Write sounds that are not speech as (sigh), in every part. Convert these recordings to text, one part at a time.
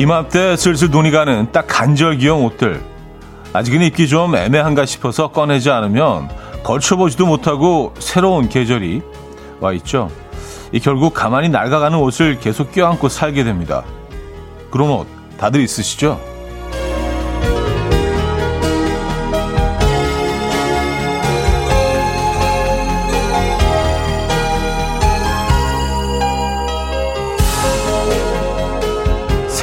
이맘때 슬슬 눈이 가는 딱 간절기용 옷들. 아직은 입기 좀 애매한가 싶어서 꺼내지 않으면 걸쳐보지도 못하고 새로운 계절이 와 있죠. 이 결국 가만히 낡아가는 옷을 계속 껴안고 살게 됩니다. 그런 옷 다들 있으시죠?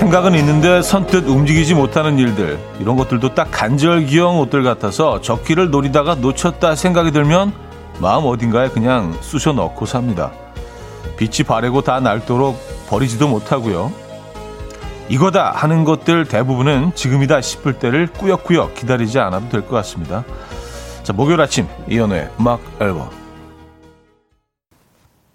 생각은 있는데 선뜻 움직이지 못하는 일들 이런 것들도 딱 간절기형 옷들 같아서 적기를 노리다가 놓쳤다 생각이 들면 마음 어딘가에 그냥 쑤셔 넣고 삽니다. 빛이 바래고 다 낡도록 버리지도 못하고요. 이거다 하는 것들 대부분은 지금이다 싶을 때를 꾸역꾸역 기다리지 않아도 될 것 같습니다. 자, 목요일 아침 이연우의 음악 앨범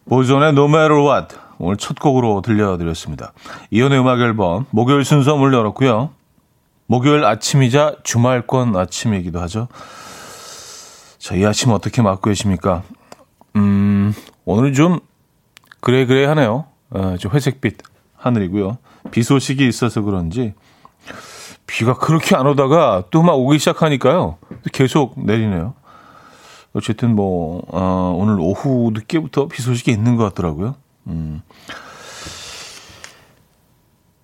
보존의 Matter What 오늘 첫 곡으로 들려드렸습니다. 이연의 음악 앨범 목요일 순서 문을 열었고요. 목요일 아침이자 주말권 아침이기도 하죠. 자, 이 아침 어떻게 맞고 계십니까? 음, 오늘은 좀 그래 그래 하네요. 어, 좀 회색빛 하늘이고요. 비 소식이 있어서 그런지 비가 그렇게 안 오다가 또 막 오기 시작하니까요. 계속 내리네요. 어쨌든 뭐 어, 오늘 오후 늦게부터 비 소식이 있는 것 같더라고요. 음.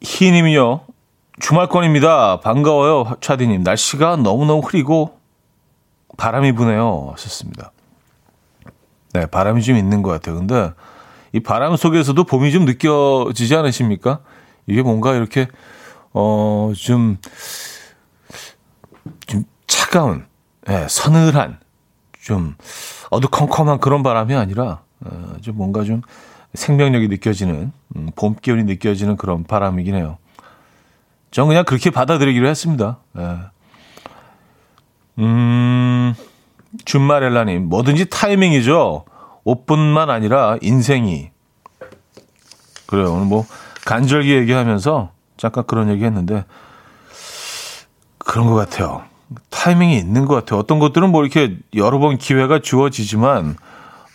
희님이요. 주말권입니다. 반가워요, 차디님. 날씨가 너무너무 흐리고 바람이 부네요. 하셨습니다. 네, 바람이 좀 있는 것 같아요. 근데 이 바람 속에서도 봄이 좀 느껴지지 않으십니까? 이게 뭔가 이렇게, 어, 좀, 좀 차가운, 네, 서늘한, 좀 어두컴컴한 그런 바람이 아니라, 어, 좀 뭔가 좀 생명력이 느껴지는 음, 봄 기운이 느껴지는 그런 바람이긴 해요. 전 그냥 그렇게 받아들이기로 했습니다. 예. 음, 준마렐라님, 뭐든지 타이밍이죠. 옷뿐만 아니라 인생이. 그래요. 오늘 뭐 간절기 얘기하면서 잠깐 그런 얘기 했는데 그런 것 같아요. 타이밍이 있는 것 같아요. 어떤 것들은 뭐 이렇게 여러 번 기회가 주어지지만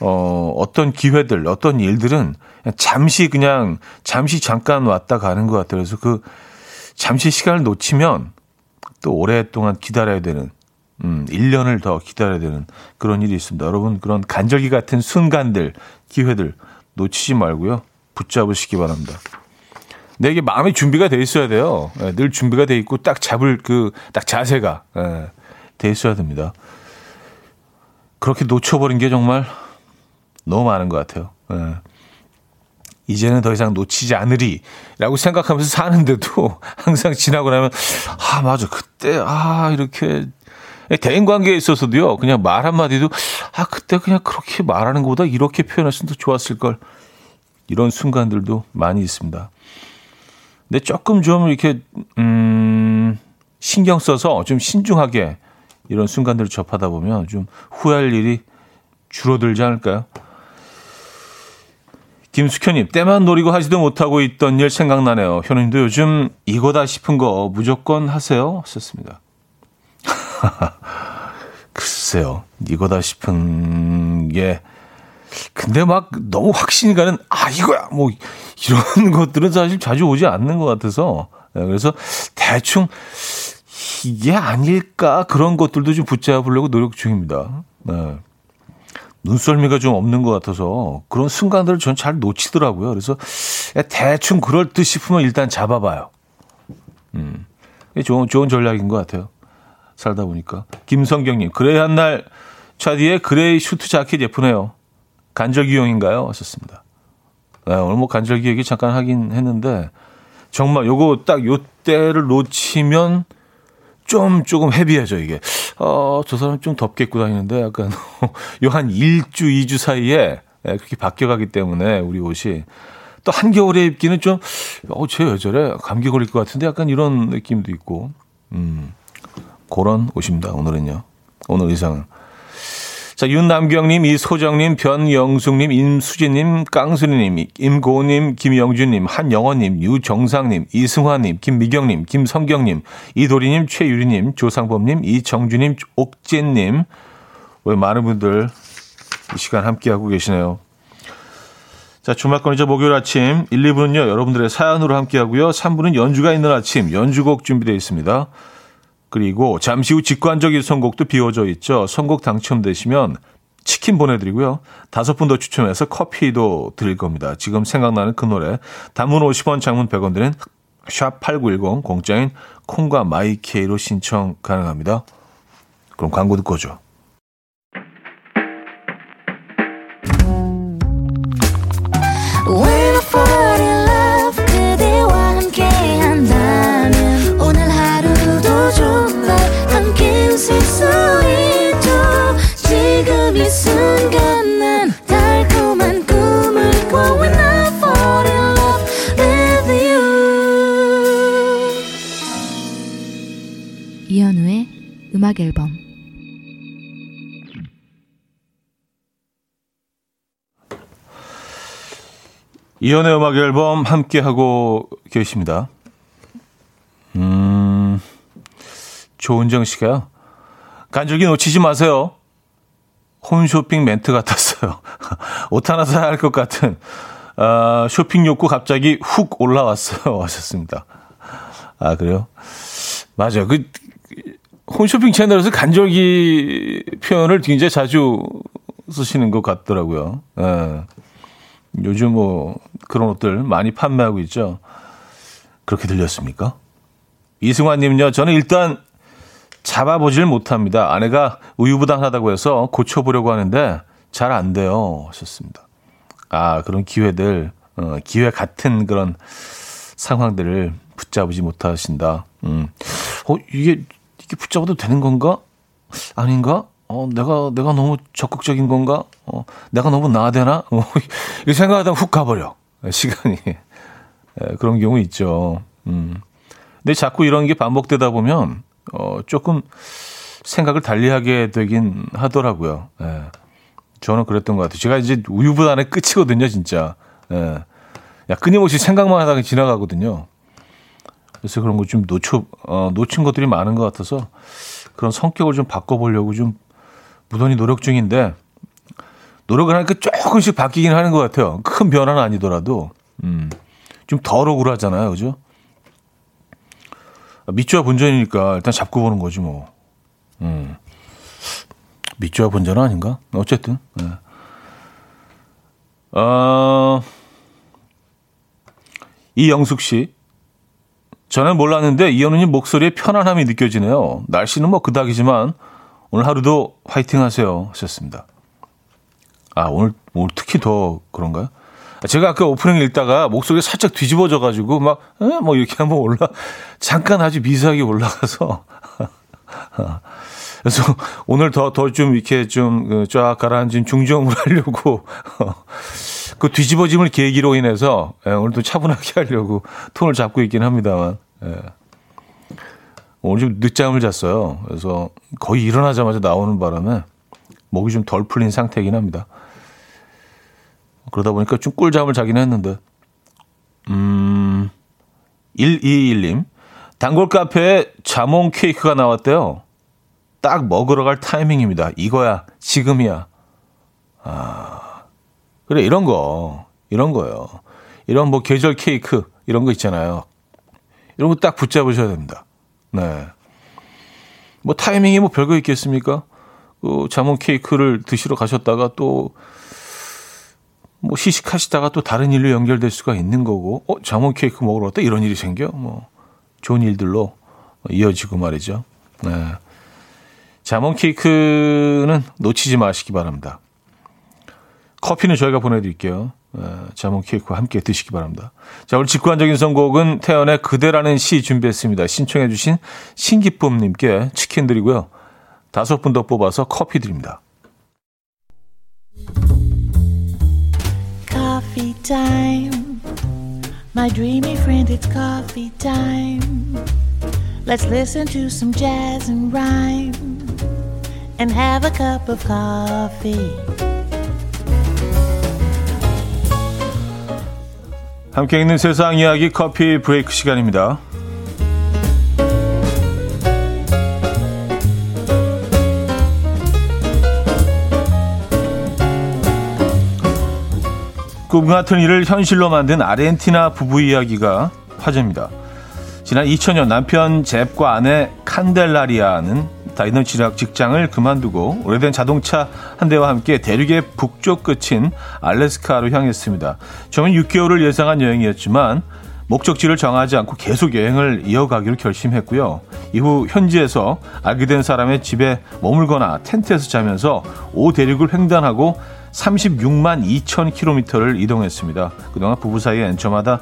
어, 어떤 기회들, 어떤 일들은 잠시 그냥, 잠시 잠깐 왔다 가는 것 같아요. 그래서 그 잠시 시간을 놓치면 또 오랫동안 기다려야 되는, 음, 1년을 더 기다려야 되는 그런 일이 있습니다. 여러분, 그런 간절기 같은 순간들, 기회들 놓치지 말고요. 붙잡으시기 바랍니다. 내게 마음의 준비가 돼 있어야 돼요. 예, 늘 준비가 돼 있고 딱 잡을 그, 딱 자세가, 예, 돼 있어야 됩니다. 그렇게 놓쳐버린 게 정말 너무 많은 것 같아요. 예. 이제는 더 이상 놓치지 않으리라고 생각하면서 사는데도 (laughs) 항상 지나고 나면 아 맞아 그때 아 이렇게 대인 관계에 있어서도요 그냥 말 한마디도 아 그때 그냥 그렇게 말하는 것보다 이렇게 표현했으면 더 좋았을 걸 이런 순간들도 많이 있습니다. 근데 조금 좀 이렇게 음 신경 써서 좀 신중하게 이런 순간들을 접하다 보면 좀 후회할 일이 줄어들지 않을까요? 김숙현님, 때만 노리고 하지도 못하고 있던 일 생각나네요. 현우님도 요즘 이거다 싶은 거 무조건 하세요. 썼습니다. (laughs) 글쎄요, 이거다 싶은 게, 근데 막 너무 확신이 가는, 아, 이거야! 뭐, 이런 (laughs) 것들은 사실 자주 오지 않는 것 같아서, 네, 그래서 대충, 이게 아닐까? 그런 것들도 좀 붙잡으려고 노력 중입니다. 네. 눈썰미가 좀 없는 것 같아서 그런 순간들을 전 잘 놓치더라고요. 그래서 대충 그럴 듯 싶으면 일단 잡아봐요. 음, 좋은 좋은 전략인 것 같아요. 살다 보니까 김성경님 그레이 한 날 차디의 그레이 슈트 자켓 예쁘네요. 간절기용인가요? 하셨습니다. 네, 오늘 뭐 간절기 얘기 잠깐 하긴 했는데 정말 요거 딱 요 때를 놓치면 좀 조금 헤비해져 이게. 어, 저 사람 좀 덥게 입고 다니는데 약간 (laughs) 요 한 1주, 2주 사이에 예, 그렇게 바뀌어가기 때문에 우리 옷이 또 한겨울에 입기는 좀, 어, 쟤 여절에 감기 걸릴 것 같은데 약간 이런 느낌도 있고, 음, 그런 옷입니다. 오늘은요. 오늘 의상은. 자, 윤남경님, 이소정님, 변영숙님, 임수진님, 깡순이님, 임고님, 김영준님, 한영원님, 유정상님, 이승화님, 김미경님, 김성경님, 이도리님, 최유리님, 조상범님, 이정주님, 옥진님. 왜 많은 분들 이 시간 함께하고 계시네요. 자, 주말권이죠. 목요일 아침 1, 2부는요. 여러분들의 사연으로 함께하고요. 3부는 연주가 있는 아침, 연주곡 준비되어 있습니다. 그리고 잠시 후 직관적인 선곡도 비워져 있죠. 선곡 당첨되시면 치킨 보내드리고요. 다섯 분 더 추첨해서 커피도 드릴 겁니다. 지금 생각나는 그 노래. 단문 50원, 장문 100원 드는 샵8910 공짜인 콩과 마이케이로 신청 가능합니다. 그럼 광고 듣고 오죠. 음악 앨범 이연의 음악 앨범 함께 하고 계십니다. 음, 조은정 씨가요. 간절기 놓치지 마세요. 홈쇼핑 멘트 같았어요. (laughs) 옷 하나 사야 할 것 같은 아, 쇼핑 욕구 갑자기 훅 올라왔어요. (laughs) 하셨습니다. 아 그래요? 맞아요. 그 홈쇼핑 채널에서 간절기 표현을 굉장히 자주 쓰시는 것 같더라고요. 예. 요즘 뭐 그런 옷들 많이 판매하고 있죠. 그렇게 들렸습니까? 이승환님요. 저는 일단 잡아보질 못합니다. 아내가 우유부단하다고 해서 고쳐보려고 하는데 잘 안 돼요. 하셨습니다. 아 그런 기회들, 어, 기회 같은 그런 상황들을 붙잡지 못하신다. 음, 어 이게 이게 붙잡아도 되는 건가? 아닌가? 어, 내가, 내가 너무 적극적인 건가? 어, 내가 너무 나아되나? 어, (laughs) 이 생각하다 훅 가버려. 시간이. 에, 그런 경우 있죠. 음. 근데 자꾸 이런 게 반복되다 보면, 어, 조금 생각을 달리하게 되긴 하더라고요. 예. 저는 그랬던 것 같아요. 제가 이제 우유부단의 끝이거든요, 진짜. 예. 야, 끊임없이 생각만 하다가 지나가거든요. 그래서 그런 거 좀 놓쳐, 어, 놓친 것들이 많은 것 같아서 그런 성격을 좀 바꿔보려고 좀 무던히 노력 중인데 노력을 하니까 조금씩 바뀌긴 하는 것 같아요. 큰 변화는 아니더라도, 음, 좀 덜 억울하잖아요. 그죠? 밑주와 본전이니까 일단 잡고 보는 거지 뭐. 음. 밑주와 본전은 아닌가? 어쨌든. 네. 어, 이영숙 씨. 저는 몰랐는데 이현우님 목소리에 편안함이 느껴지네요. 날씨는 뭐 그닥이지만 오늘 하루도 화이팅 하세요 하셨습니다. 아 오늘 오늘 특히 더 그런가요? 제가 아까 오프닝 읽다가 목소리가 살짝 뒤집어져 가지고 막 뭐 이렇게 한번 올라 잠깐 아주 미세하게 올라가서 (laughs) 그래서 오늘 더 더 좀 이렇게 좀쫙 그 가라앉은 중정을 하려고 (laughs) 그 뒤집어짐을 계기로 인해서 예, 오늘도 차분하게 하려고 톤을 잡고 있긴 합니다만 예. 오늘 좀 늦잠을 잤어요. 그래서 거의 일어나자마자 나오는 바람에 목이 좀 덜 풀린 상태이긴 합니다. 그러다 보니까 좀 꿀잠을 자긴 했는데, 음, 121님. 단골 카페에 자몽 케이크가 나왔대요. 딱 먹으러 갈 타이밍입니다. 이거야, 지금이야. 아, 그래, 이런 거, 이런 거요. 이런 뭐 계절 케이크, 이런 거 있잖아요. 이런 거 딱 붙잡으셔야 됩니다. 네. 뭐 타이밍이 뭐 별거 있겠습니까? 그 자몽 케이크를 드시러 가셨다가 또 뭐 시식하시다가 또 다른 일로 연결될 수가 있는 거고, 어, 자몽 케이크 먹으러 왔다 이런 일이 생겨? 뭐 좋은 일들로 이어지고 말이죠. 네. 자몽 케이크는 놓치지 마시기 바랍니다. 커피는 저희가 보내드릴게요. 어, 자몽 케이크와 함께 드시기 바랍니다. 자, 오늘 직관적인 선곡은 태연의 그대라는 시 준비했습니다. 신청해 주신 신기쁨님께 치킨 드리고요. 다섯 분 더 뽑아서 커피 드립니다. Coffee time. My dreamy friend, it's coffee time. Let's listen to some jazz and rhyme and have a cup of coffee. 함께 있는 세상 이야기 커피 브레이크 시간입니다. 꿈 같은 일을 현실로 만든 아르헨티나 부부 이야기가 화제입니다. 지난 2000년 남편 잽과 아내 칸델라리아는 다이너 지락 직장을 그만두고 오래된 자동차 한 대와 함께 대륙의 북쪽 끝인 알래스카로 향했습니다. 처음엔 6개월을 예상한 여행이었지만 목적지를 정하지 않고 계속 여행을 이어가기로 결심했고요. 이후 현지에서 알게 된 사람의 집에 머물거나 텐트에서 자면서 오 대륙을 횡단하고 36만 2천 킬로미터를 이동했습니다. 그동안 부부 사이엔 저마다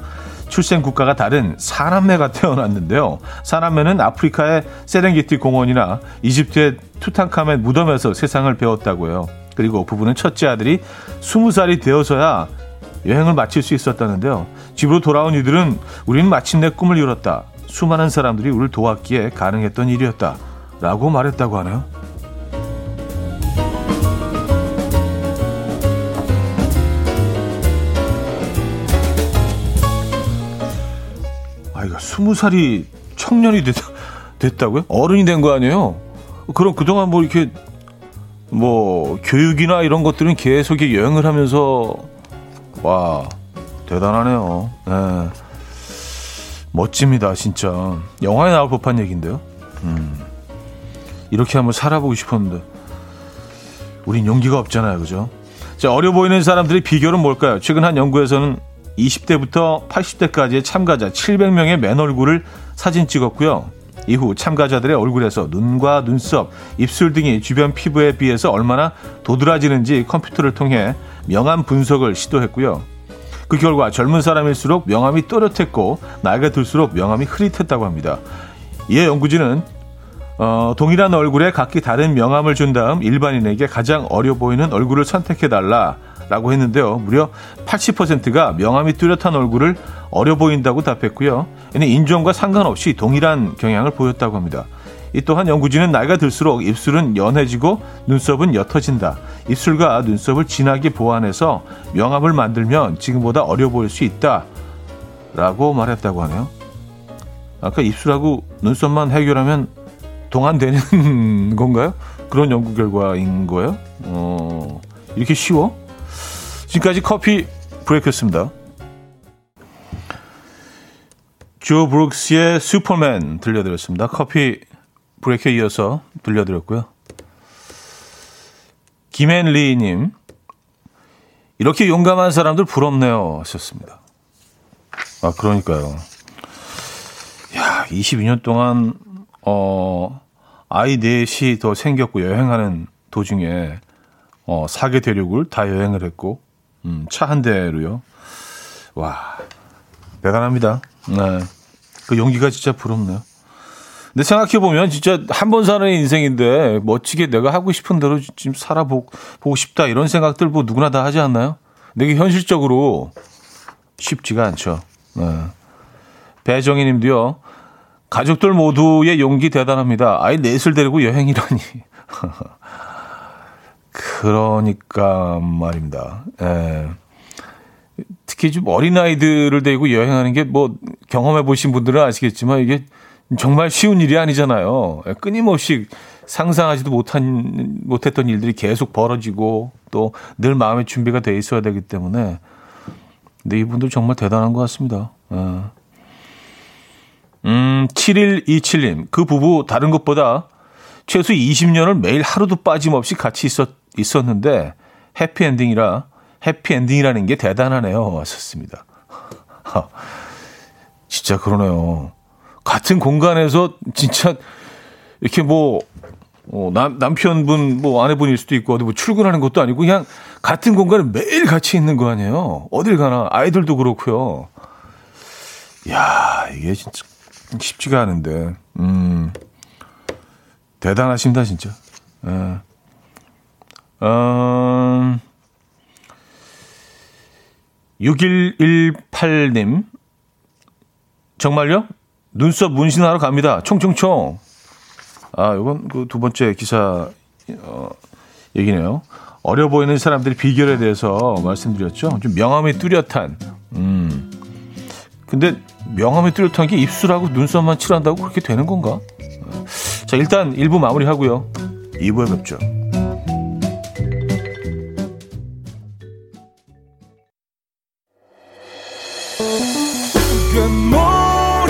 출생 국가가 다른 사남매가 태어났는데요. 사남매는 아프리카의 세렝게티 공원이나 이집트의 투탕카멘 무덤에서 세상을 배웠다고요. 그리고 부부는 첫째 아들이 20살이 되어서야 여행을 마칠 수 있었다는데요. 집으로 돌아온 이들은 우리는 마침내 꿈을 이뤘다. 수많은 사람들이 우리를 도왔기에 가능했던 일이었다. 라고 말했다고 하네요. 아이가 스무 살이 청년이 됐, 됐다고요? 어른이 된 거 아니에요? 그럼 그동안 뭐 이렇게 뭐 교육이나 이런 것들은 계속 여행을 하면서 와 대단하네요. 네. 멋집니다, 진짜. 영화에 나올 법한 얘기인데요. 음. 이렇게 한번 살아보고 싶었는데 우린 용기가 없잖아요, 그죠? 자, 어려 보이는 사람들의 비결은 뭘까요? 최근 한 연구에서는 20대부터 80대까지의 참가자 700명의 맨 얼굴을 사진 찍었고요. 이후 참가자들의 얼굴에서 눈과 눈썹, 입술 등이 주변 피부에 비해서 얼마나 도드라지는지 컴퓨터를 통해 명암 분석을 시도했고요. 그 결과 젊은 사람일수록 명암이 또렷했고 나이가 들수록 명암이 흐릿했다고 합니다. 이에 연구진은 어, 동일한 얼굴에 각기 다른 명암을 준 다음 일반인에게 가장 어려 보이는 얼굴을 선택해달라 라고 했는데요. 무려 80%가 명암이 뚜렷한 얼굴을 어려 보인다고 답했고요. 이는 인종과 상관없이 동일한 경향을 보였다고 합니다. 이 또한 연구진은 나이가 들수록 입술은 연해지고 눈썹은 옅어진다. 입술과 눈썹을 진하게 보완해서 명암을 만들면 지금보다 어려 보일 수 있다. 라고 말했다고 하네요. 아까 입술하고 눈썹만 해결하면 동안되는 (laughs) 건가요? 그런 연구 결과인 거예요? 어, 이렇게 쉬워? 지금까지 커피 브레이크였습니다. 조 브룩스의 슈퍼맨 들려드렸습니다. 커피 브레이크에 이어서 들려드렸고요. 김앤리님, 이렇게 용감한 사람들 부럽네요. 하셨습니다. 아, 그러니까요. 야, 22년 동안, 어, 아이 넷이 더 생겼고 여행하는 도중에, 어, 사계 대륙을 다 여행을 했고, 음, 차 한 대로요. 와, 대단합니다. 네. 그 용기가 진짜 부럽네요. 근데 생각해보면 진짜 한 번 사는 인생인데 멋지게 내가 하고 싶은 대로 지금 살아보고 싶다 이런 생각들 뭐 누구나 다 하지 않나요? 근데 현실적으로 쉽지가 않죠. 네. 배정희 님도요. 가족들 모두의 용기 대단합니다. 아이 넷을 데리고 여행이라니. (laughs) 그러니까 말입니다. 예. 특히 좀 어린아이들을 데리고 여행하는 게 뭐 경험해 보신 분들은 아시겠지만 이게 정말 쉬운 일이 아니잖아요. 예, 끊임없이 상상하지도 못한, 못했던 일들이 계속 벌어지고 또 늘 마음의 준비가 돼 있어야 되기 때문에 근데 이분들 정말 대단한 것 같습니다. 예. 음, 7127님. 그 부부 다른 것보다 최소 20년을 매일 하루도 빠짐없이 같이 있었, 있었는데 해피엔딩이라 해피엔딩이라는 게 대단하네요. 하셨습니다. (laughs) 진짜 그러네요. 같은 공간에서 진짜 이렇게 뭐 어, 남, 남편분, 뭐 아내분일 수도 있고 어디 뭐 출근하는 것도 아니고 그냥 같은 공간에 매일 같이 있는 거 아니에요. 어딜 가나 아이들도 그렇고요. 야 이게 진짜 쉽지가 않은데, 음 대단하십니다 진짜. 예. 음, 6118님 정말요? 눈썹 문신하러 갑니다. 총총총. 아, 이건 그 두 번째 기사 어, 얘기네요. 어려 보이는 사람들의 비결에 대해서 말씀드렸죠. 좀 명암이 뚜렷한. 음. 근데 명암이 뚜렷한 게 입술하고 눈썹만 칠한다고 그렇게 되는 건가? 자, 일단 1부 마무리하고요. 2부에 뵙죠.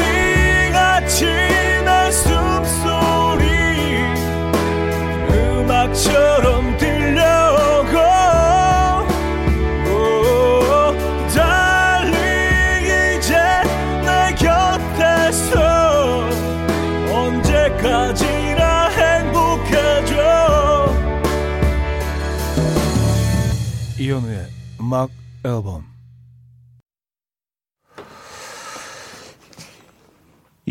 금모리같이 날 숨소리 음악처럼 들려오고 달리 이제 내 곁에서 언제까지나 행복해져. 이현우의 음악 앨범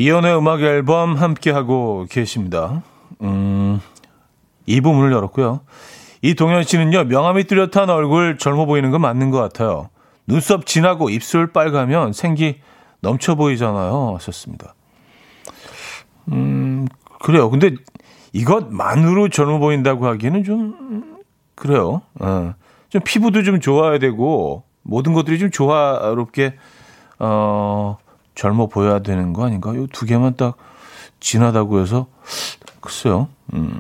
이연의 음악 앨범 함께하고 계십니다. 음, 이 부분을 열었고요. 이 동현 씨는요, 명암이 뚜렷한 얼굴 젊어 보이는 건 맞는 것 같아요. 눈썹 진하고 입술 빨가면 생기 넘쳐 보이잖아요. 하셨습니다. 음, 그래요. 근데 이것만으로 젊어 보인다고 하기에는 좀, 그래요. 어, 좀 피부도 좀 좋아야 되고, 모든 것들이 좀 조화롭게, 어, 젊어 보여야 되는 거 아닌가? 요 두 개만 딱 진하다고 해서 글쎄요. 음.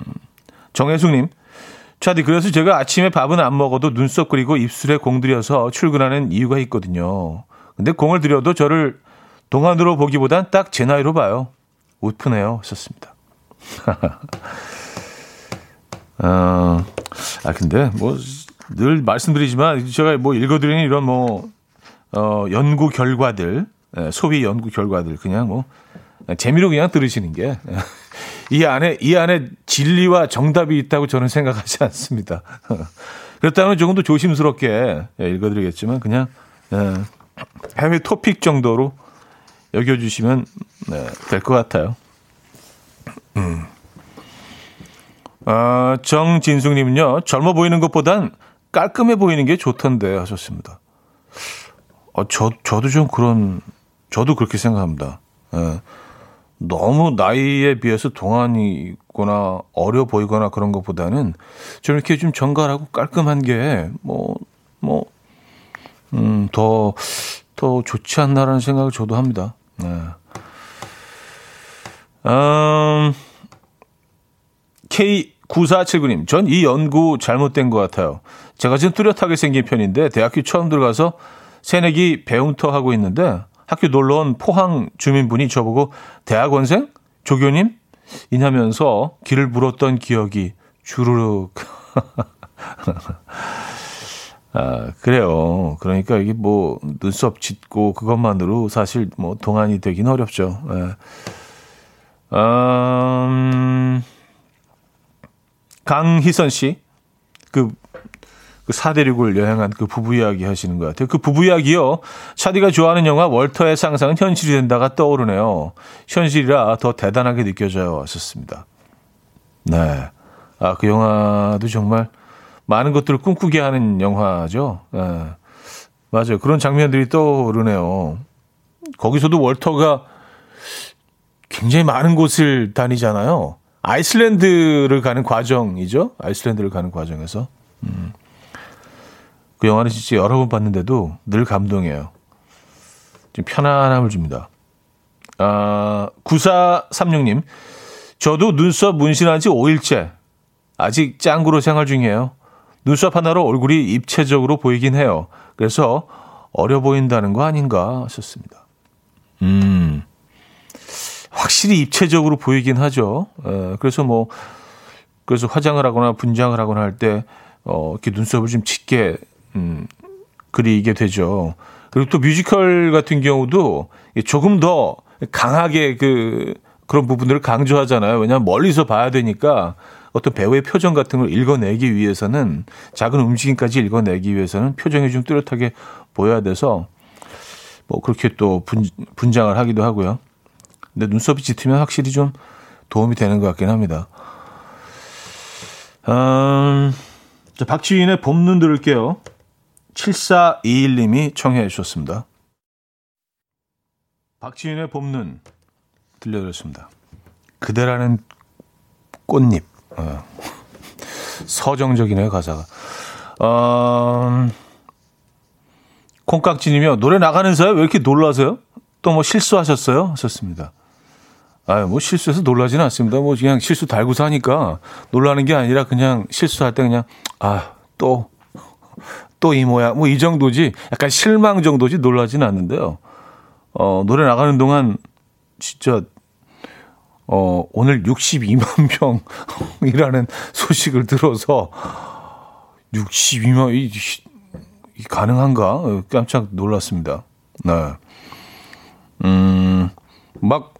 정혜숙님, 차디 그래서 제가 아침에 밥은 안 먹어도 눈썹 그리고 입술에 공 들여서 출근하는 이유가 있거든요. 근데 공을 들여도 저를 동안으로 보기보단 딱 제 나이로 봐요. 웃프네요. 썼습니다. (laughs) 어, 아 근데 뭐 늘 말씀드리지만 제가 뭐 읽어드리는 이런 뭐 어, 연구 결과들 예, 소비 연구 결과들 그냥 뭐 재미로 그냥 들으시는 게 이 안에 이 안에 진리와 정답이 있다고 저는 생각하지 않습니다. (laughs) 그렇다면 조금 더 조심스럽게 예, 읽어드리겠지만 그냥 예, 해외 토픽 정도로 여겨주시면 될 것 같아요. 음. 아, 정진숙님은요 젊어 보이는 것보단 깔끔해 보이는 게 좋던데 하셨습니다. 어, 저 저도 좀 그런 저도 그렇게 생각합니다. 예. 너무 나이에 비해서 동안이거나 어려 보이거나 그런 것보다는 좀 이렇게 좀 정갈하고 깔끔한 게 뭐, 뭐, 음, 더, 더 좋지 않나라는 생각을 저도 합니다. 네. 음, K9479님, 전 이 연구 잘못된 것 같아요. 제가 지금 뚜렷하게 생긴 편인데, 대학교 처음 들어가서 새내기 배움터 하고 있는데, 학교 놀러 온 포항 주민분이 저보고 대학원생? 조교님? 이냐면서 길을 물었던 기억이 주르륵. (laughs) 아, 그래요. 그러니까 이게 뭐 눈썹 짙고 그것만으로 사실 뭐 동안이 되긴 어렵죠. 예. 음, 강희선 씨. 그 그 사대륙을 여행한 그 부부 이야기 하시는 것 같아요. 그 부부 이야기요. 차디가 좋아하는 영화 월터의 상상은 현실이 된다가 떠오르네요. 현실이라 더 대단하게 느껴져요. 왔었습니다. 네. 아, 그 영화도 정말 많은 것들을 꿈꾸게 하는 영화죠. 네. 맞아요. 그런 장면들이 떠오르네요. 거기서도 월터가 굉장히 많은 곳을 다니잖아요. 아이슬란드를 가는 과정이죠. 아이슬란드를 가는 과정에서. 음. 그 영화는 진짜 여러 번 봤는데도 늘 감동이에요. 좀 편안함을 줍니다. 아, 9436님. 저도 눈썹 문신한 지 5일째. 아직 짱구로 생활 중이에요. 눈썹 하나로 얼굴이 입체적으로 보이긴 해요. 그래서 어려 보인다는 거 아닌가 하셨습니다. 음. 확실히 입체적으로 보이긴 하죠. 에, 그래서 뭐, 그래서 화장을 하거나 분장을 하거나 할 때, 어, 이렇게 눈썹을 좀 짙게 음, 그리게 되죠. 그리고 또 뮤지컬 같은 경우도 조금 더 강하게 그 그런 부분들을 강조하잖아요. 왜냐하면 멀리서 봐야 되니까 어떤 배우의 표정 같은 걸 읽어내기 위해서는 작은 움직임까지 읽어내기 위해서는 표정이 좀 뚜렷하게 보여야 돼서 뭐 그렇게 또 분, 분장을 하기도 하고요. 근데 눈썹이 짙으면 확실히 좀 도움이 되는 것 같긴 합니다. 음, 자, 박지인의 봄눈 들을게요. 7421님이 청해 주셨습니다. 박지윤의 봄눈 들려드렸습니다. 그대라는 꽃잎. 어. (laughs) 서정적이네요, 가사가. 어, 콩깍지님이요. 노래 나가는 사이 왜 이렇게 놀라세요? 또 뭐 실수하셨어요? 하셨습니다. 아유, 뭐 실수해서 놀라지는 않습니다. 뭐 그냥 실수 달고 사니까 놀라는 게 아니라 그냥 실수할 때 그냥, 아, 또, 또 이 모양, 뭐 이 정도지, 약간 실망 정도지 놀라진 않는데요. 어, 노래 나가는 동안 진짜 어, 오늘 62만 명이라는 (laughs) 소식을 들어서 62만 이, 이 가능한가? 깜짝 놀랐습니다. 네. 음, 막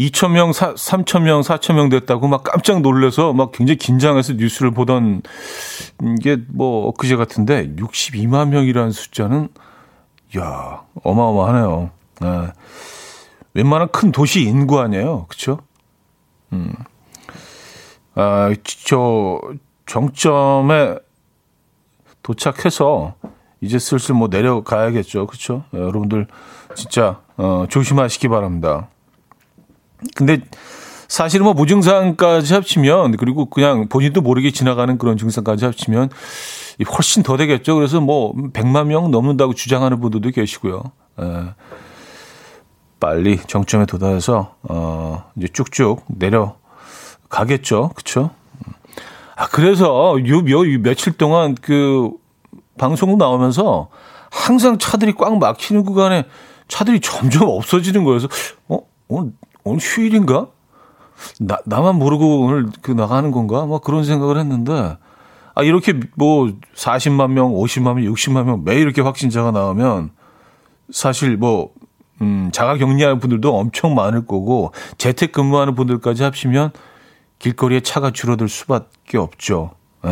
2,000명, 3,000명, 4,000명 됐다고 막 깜짝 놀래서 막 굉장히 긴장해서 뉴스를 보던 게 뭐 엊그제 같은데 62만 명이라는 숫자는 야 어마어마하네요. 네. 웬만한 큰 도시 인구 아니에요. 그쵸? 음. 아, 저 정점에 도착해서 이제 슬슬 뭐 내려가야겠죠. 그쵸? 네, 여러분들 진짜 어, 조심하시기 바랍니다. 근데 사실은 뭐 무증상까지 합치면 그리고 그냥 본인도 모르게 지나가는 그런 증상까지 합치면 훨씬 더 되겠죠. 그래서 뭐 100만 명 넘는다고 주장하는 분들도 계시고요. 에, 빨리 정점에 도달해서 어 이제 쭉쭉 내려가겠죠. 그렇죠? 아 그래서 요, 요, 요 며칠 동안 그 방송국 나오면서 항상 차들이 꽉 막히는 구간에 차들이 점점 없어지는 거여서 어 오늘 오늘 휴일인가? 나, 나만 모르고 오늘 그 나가는 건가? 뭐 그런 생각을 했는데, 아, 이렇게 뭐 40만 명, 50만 명, 60만 명 매일 이렇게 확진자가 나오면 사실 뭐, 음, 자가 격리하는 분들도 엄청 많을 거고, 재택 근무하는 분들까지 합치면 길거리에 차가 줄어들 수밖에 없죠. 예.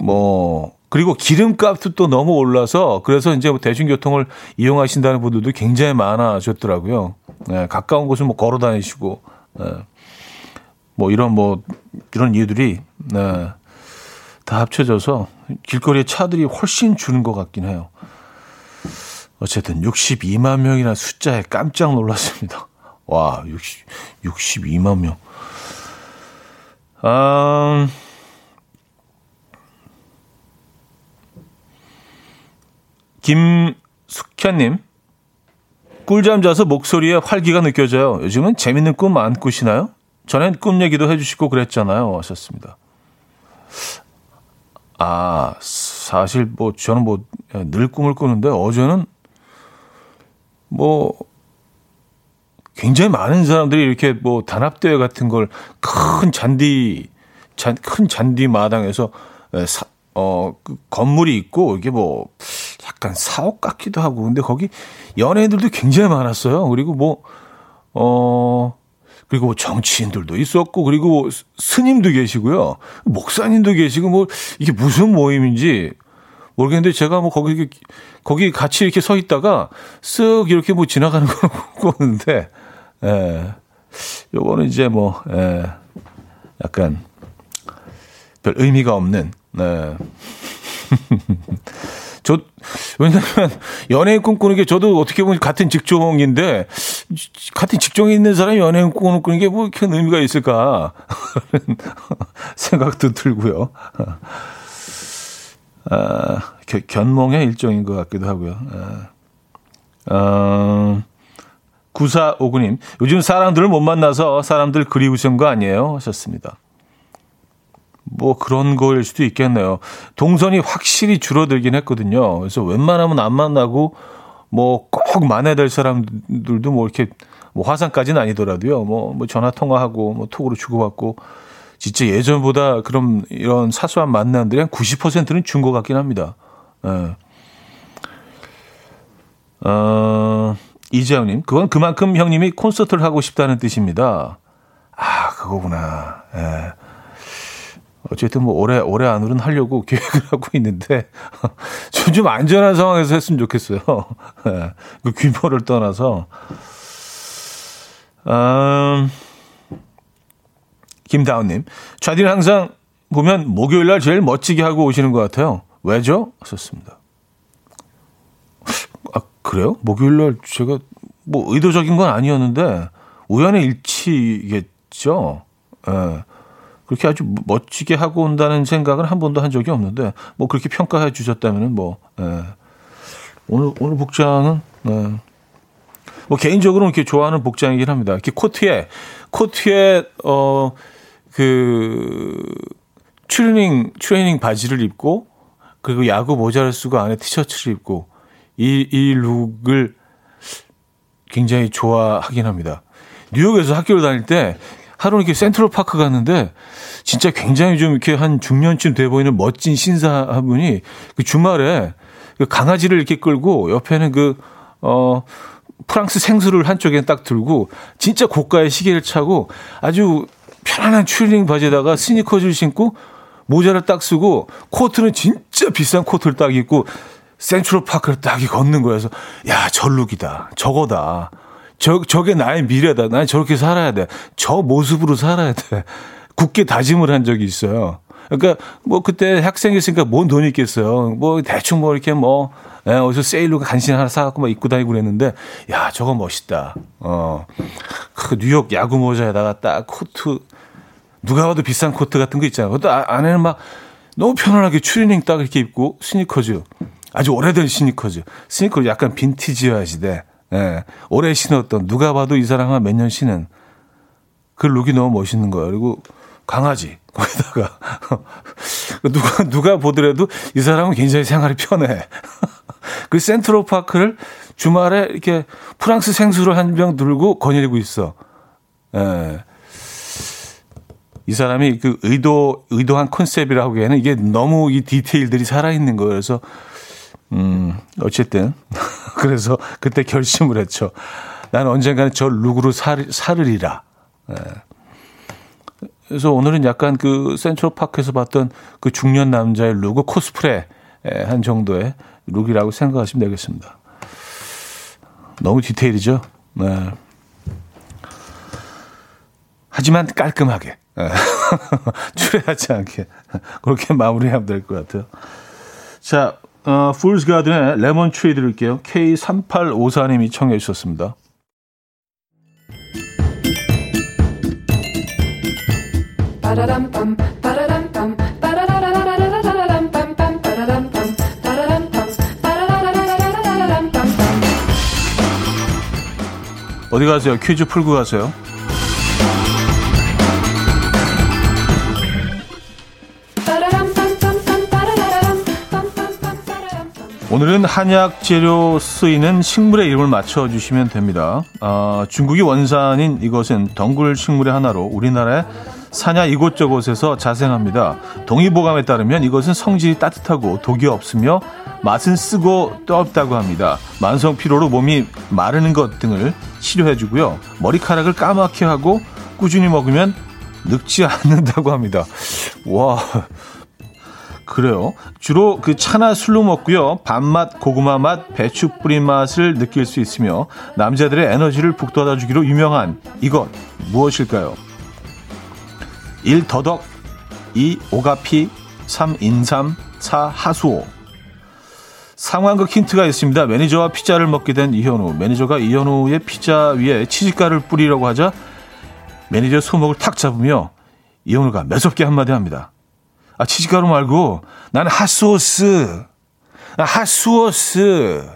뭐, 그리고 기름값도 또 너무 올라서 그래서 이제 뭐 대중교통을 이용하신다는 분들도 굉장히 많아졌더라고요. 네, 가까운 곳을 뭐 걸어 다니시고, 네. 뭐 이런 뭐 이런 이유들이 네, 다 합쳐져서 길거리에 차들이 훨씬 주는 것 같긴 해요. 어쨌든 62만 명이나 숫자에 깜짝 놀랐습니다. (laughs) 와, 60, 62만 명. 아, 김숙현님, 꿀잠 자서 목소리에 활기가 느껴져요. 요즘은 재밌는 꿈 안 꾸시나요? 전엔 꿈 얘기도 해주시고 그랬잖아요. 하셨습니다. 아, 사실 뭐 저는 뭐 늘 꿈을 꾸는데 어제는 뭐 굉장히 많은 사람들이 이렇게 뭐 단합대회 같은 걸 큰 잔디, 잔, 큰 잔디 마당에서 사, 어, 그 건물이 있고 이게 뭐 약간 사옥 같기도 하고 근데 거기 연예인들도 굉장히 많았어요. 그리고 뭐 어, 그리고 뭐 정치인들도 있었고 그리고 스님도 계시고요. 목사님도 계시고 뭐 이게 무슨 모임인지 모르겠는데 제가 뭐 거기 거기 같이 이렇게 서 있다가 쓱 이렇게 뭐 지나가는 걸 (laughs) 보는데 예. 요거는 이제 뭐 예. 약간 별 의미가 없는 네. (laughs) 저, 왜냐면, 연예인 꿈꾸는 게 저도 어떻게 보면 같은 직종인데, 같은 직종에 있는 사람이 연예인 꿈꾸는 게뭐큰 의미가 있을까. (laughs) 생각도 들고요. 아, 견몽의 일종인 것 같기도 하고요. 아, 어, 9459님, 요즘 사람들을 못 만나서 사람들 그리우신 거 아니에요? 하셨습니다. 뭐 그런 거일 수도 있겠네요. 동선이 확실히 줄어들긴 했거든요. 그래서 웬만하면 안 만나고 뭐 꼭 만나야 될 사람들도 뭐 이렇게 뭐 화상까지는 아니더라도요. 뭐, 뭐 전화 통화하고 뭐 톡으로 주고받고 진짜 예전보다 그럼 이런 사소한 만남들이 한 90%는 준 것 같긴 합니다. 예. 어, 이재영님, 그건 그만큼 형님이 콘서트를 하고 싶다는 뜻입니다. 아, 그거구나. 예. 어쨌든 뭐 올해 올해 안으로는 하려고 (laughs) 계획을 하고 있는데 (laughs) 좀, 좀 안전한 상황에서 했으면 좋겠어요. 네, (laughs) 그 규모를 떠나서 음, 김다운님 차디는 항상 보면 목요일 날 제일 멋지게 하고 오시는 것 같아요. 왜죠? 하셨습니다. 아 그래요? 목요일 날 제가 뭐 의도적인 건 아니었는데 우연의 일치겠죠. 예. 네. 그렇게 아주 멋지게 하고 온다는 생각은 한 번도 한 적이 없는데 뭐 그렇게 평가해 주셨다면은 뭐 예. 오늘 오늘 복장은 예. 뭐 개인적으로 이렇게 좋아하는 복장이긴 합니다. 이렇게 코트에 코트에 어그 트레이닝 트레이닝 바지를 입고 그리고 야구 모자를 쓰고 안에 티셔츠를 입고 이, 이 룩을 굉장히 좋아하긴 합니다. 뉴욕에서 학교를 다닐 때 하루 이렇게 센트럴 파크 갔는데 진짜 굉장히 좀 이렇게 한 중년쯤 돼 보이는 멋진 신사분이 그 주말에 그 강아지를 이렇게 끌고 옆에는 그, 어, 프랑스 생수를 한쪽에 딱 들고 진짜 고가의 시계를 차고 아주 편안한 추리닝 바지에다가 스니커즈를 신고 모자를 딱 쓰고 코트는 진짜 비싼 코트를 딱 입고 센트럴 파크를 딱 걷는 거여서 야, 저 룩이다. 저거다. 저, 저게 나의 미래다. 난 저렇게 살아야 돼. 저 모습으로 살아야 돼. 굳게 다짐을 한 적이 있어요. 그러니까 뭐 그때 학생이었으니까 뭔 돈이 있겠어요. 뭐 대충 뭐 이렇게 뭐 예, 어디서 세일로 간신히 하나 사갖고 막 입고 다니고 그랬는데 야 저거 멋있다. 어, 그 뉴욕 야구 모자에다가 딱 코트 누가 봐도 비싼 코트 같은 거 있잖아요. 그것도 아, 안에는 막 너무 편안하게 추리닝 딱 이렇게 입고 스니커즈 아주 오래된 스니커즈 스니커즈 약간 빈티지화 시대. 예, 오래 신었던 누가 봐도 이 사람 은 몇 년 신은 그 룩이 너무 멋있는 거예요. 그리고 강아지 거기다가 (laughs) 누가 누가 보더라도 이 사람은 굉장히 생활이 편해. (laughs) 그 센트럴 파크를 주말에 이렇게 프랑스 생수를 한 병 들고 거닐고 있어. 예. 이 사람이 그 의도 의도한 컨셉이라고 하기에는 이게 너무 이 디테일들이 살아 있는 거예요. 그래서 음 어쨌든 (laughs) 그래서 그때 결심을 했죠. 나는 언젠가는 저 룩으로 살, 살으리라. 예. 그래서 오늘은 약간 그 센트럴 파크에서 봤던 그 중년 남자의 룩을 코스프레 한 정도의 룩이라고 생각하시면 되겠습니다. 너무 디테일이죠. 네. 하지만 깔끔하게. (laughs) 추레하지 않게. 그렇게 마무리하면 될 것 같아요. 자, 어, 풀스 가든의 레몬 트리 들을게요. K3854님이 청해 주셨습니다. 어디 가세요? 퀴즈 풀고 가세요. 오늘은 한약 재료 쓰이는 식물의 이름을 맞춰주시면 됩니다. 어, 중국이 원산인 이것은 덩굴 식물의 하나로 우리나라의 사냐 이곳저곳에서 자생합니다. 동의보감에 따르면 이것은 성질이 따뜻하고 독이 없으며 맛은 쓰고 뜨겁다고 합니다. 만성 피로로 몸이 마르는 것 등을 치료해주고요. 머리카락을 까맣게 하고 꾸준히 먹으면 늙지 않는다고 합니다. 와, 그래요. 주로 그 차나 술로 먹고요. 밥맛, 고구마 맛, 배추 뿌린 맛을 느낄 수 있으며 남자들의 에너지를 북돋아 주기로 유명한 이것 무엇일까요? 1. 더덕 2. 오가피 3. 인삼 4. 하수오 상황극 힌트가 있습니다. 매니저와 피자를 먹게 된 이현우. 매니저가 이현우의 피자 위에 치즈가루를 뿌리려고 하자 매니저 손목을 탁 잡으며 이현우가 매섭게 한마디 합니다. 아, 치즈가루 말고 나는 핫소스. 아, 핫소스.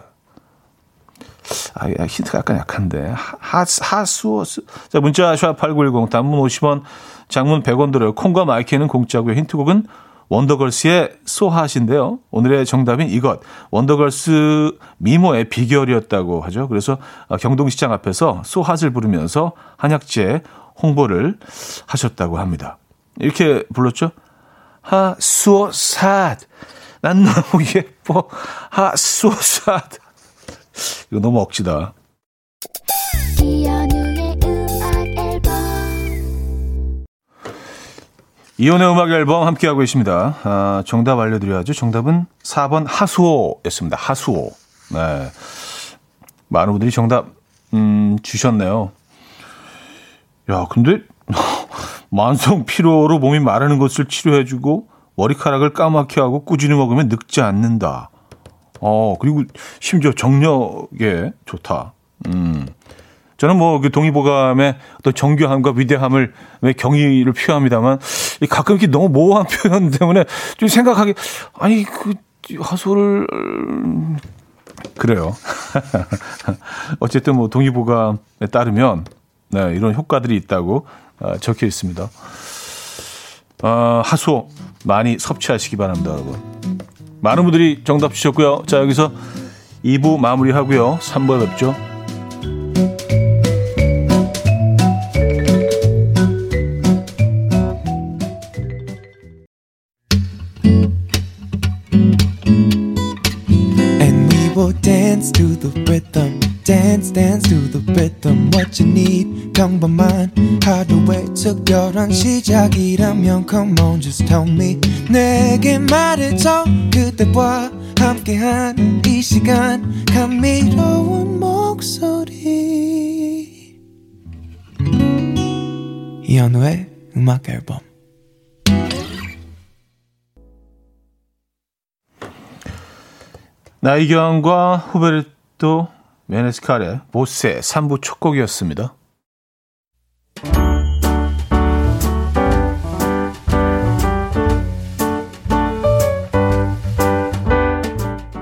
아, 힌트가 약간 약한데. 핫, 핫소스. 자, 문자 샵8910 단문 50원, 장문 100원 들어요. 콩과 마이 K는 공짜고요. 힌트곡은 원더걸스의 소핫인데요. 오늘의 정답인 이것. 원더걸스 미모의 비결이었다고 하죠. 그래서 경동시장 앞에서 소핫을 부르면서 한약재 홍보를 하셨다고 합니다. 이렇게 불렀죠. 하수오삿. 난 너무 예뻐. 하수오삿. 이거 너무 억지다. 이혼의 음악 앨범 함께하고 있습니다. 아, 정답 알려드려야죠. 정답은 4번 하수오였습니다. 하수오. 네. 많은 분들이 정답, 음, 주셨네요. 야, 근데 만성 피로로 몸이 마르는 것을 치료해주고 머리카락을 까맣게 하고 꾸준히 먹으면 늙지 않는다. 어, 그리고 심지어 정력에 좋다. 음. 저는 뭐 그 동의보감의 어떤 정교함과 위대함을 경의를 표합니다만 가끔 이렇게 너무 모호한 (laughs) 표현 때문에 좀 생각하기 아니 그 하소를 그래요. (laughs) 어쨌든 뭐 동의보감에 따르면 네, 이런 효과들이 있다고 어, 적혀 있습니다. 어, 하소 많이 섭취하시기 바랍니다, 여러분. 많은 분들이 정답 주셨고요. 자, 여기서 2부 마무리하고요. 3부에 뵙죠. 특별한 시작이라면 come on just tell me. 내게 말해줘 그대와 함께한 이 시간. 감미로운 목소리. 이현우의 음악 앨범. 나이경과 후베르토 메네스칼의 보스의 3부 첫 곡이었습니다.